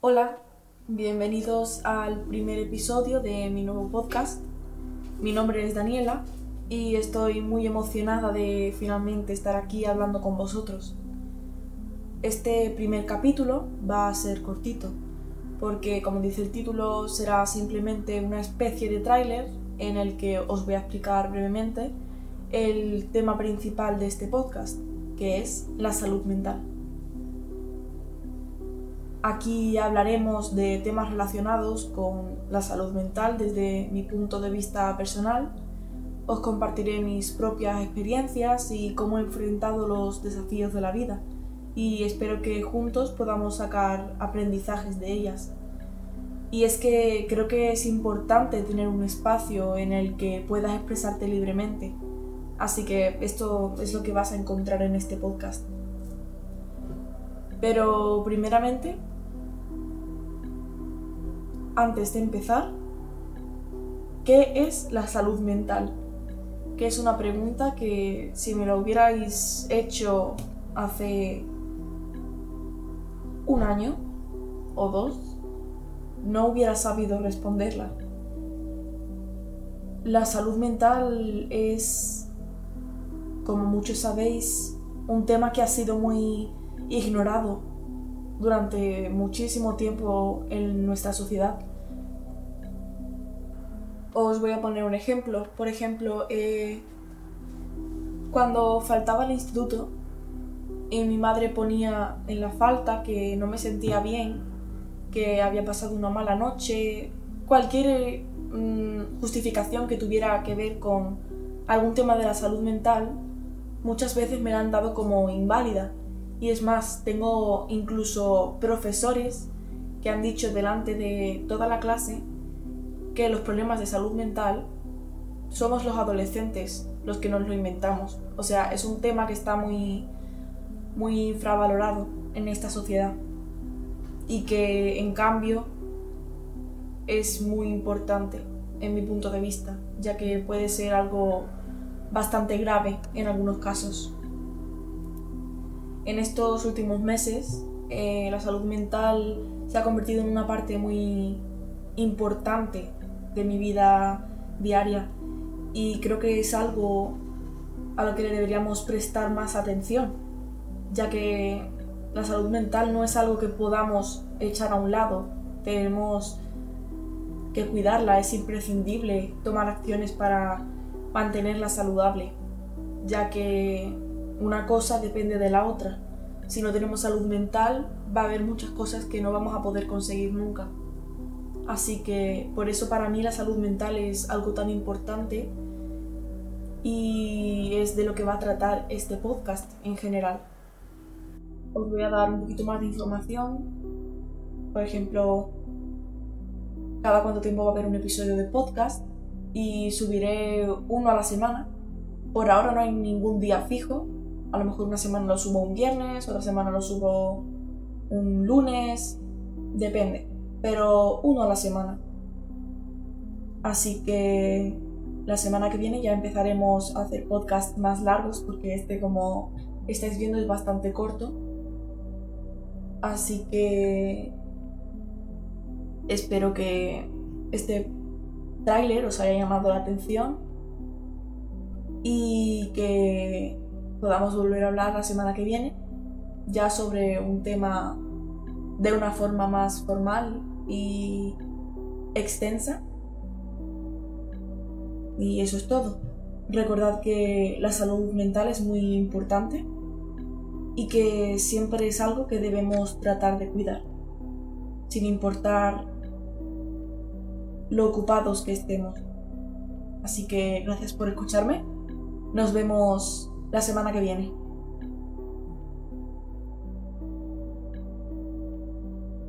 Hola, bienvenidos al primer episodio de mi nuevo podcast. Mi nombre es Daniela y estoy muy emocionada de finalmente estar aquí hablando con vosotros. Este primer capítulo va a ser cortito, porque como dice el título será simplemente una especie de tráiler en el que os voy a explicar brevemente el tema principal de este podcast, que es la salud mental. Aquí hablaremos de temas relacionados con la salud mental desde mi punto de vista personal. Os compartiré mis propias experiencias y cómo he enfrentado los desafíos de la vida y espero que juntos podamos sacar aprendizajes de ellas. Y es que creo que es importante tener un espacio en el que puedas expresarte libremente. Así que esto es lo que vas a encontrar en este podcast. Pero primeramente antes de empezar, ¿qué es la salud mental? Que es una pregunta que si me lo hubierais hecho hace un año o dos, no hubiera sabido responderla. La salud mental es, como muchos sabéis, un tema que ha sido muy ignorado durante muchísimo tiempo en nuestra sociedad. Os voy a poner un ejemplo. Por ejemplo, eh, cuando faltaba al instituto y mi madre ponía en la falta que no me sentía bien, que había pasado una mala noche, cualquier mm, justificación que tuviera que ver con algún tema de la salud mental, muchas veces me la han dado como inválida y es más, tengo incluso profesores que han dicho delante de toda la clase que los problemas de salud mental somos los adolescentes los que nos lo inventamos. O sea, es un tema que está muy, muy infravalorado en esta sociedad y que en cambio es muy importante en mi punto de vista, ya que puede ser algo bastante grave en algunos casos en estos últimos meses eh, la salud mental se ha convertido en una parte muy importante de mi vida diaria. Y creo que es algo a lo que le deberíamos prestar más atención, ya que la salud mental no es algo que podamos echar a un lado, tenemos que cuidarla, es imprescindible tomar acciones para mantenerla saludable, ya que una cosa depende de la otra. Si no tenemos salud mental, va a haber muchas cosas que no vamos a poder conseguir nunca. Así que por eso para mí la salud mental es algo tan importante y es de lo que va a tratar este podcast en general. Os voy a dar un poquito más de información. Por ejemplo, cada cuánto tiempo va a haber un episodio de podcast y subiré uno a la semana. Por ahora no hay ningún día fijo, a lo mejor una semana lo subo un viernes, otra semana lo subo un lunes, depende, pero uno a la semana. Así que la semana que viene ya empezaremos a hacer podcasts más largos porque este como estáis viendo es bastante corto. Así que espero que este tráiler os haya llamado la atención y que podamos volver a hablar la semana que viene, ya sobre un tema de una forma más formal y extensa. Y eso es todo. Recordad que la salud mental es muy importante y que siempre es algo que debemos tratar de cuidar, sin importar lo ocupados que estemos. Así que gracias por escucharme. Nos vemos la semana que viene.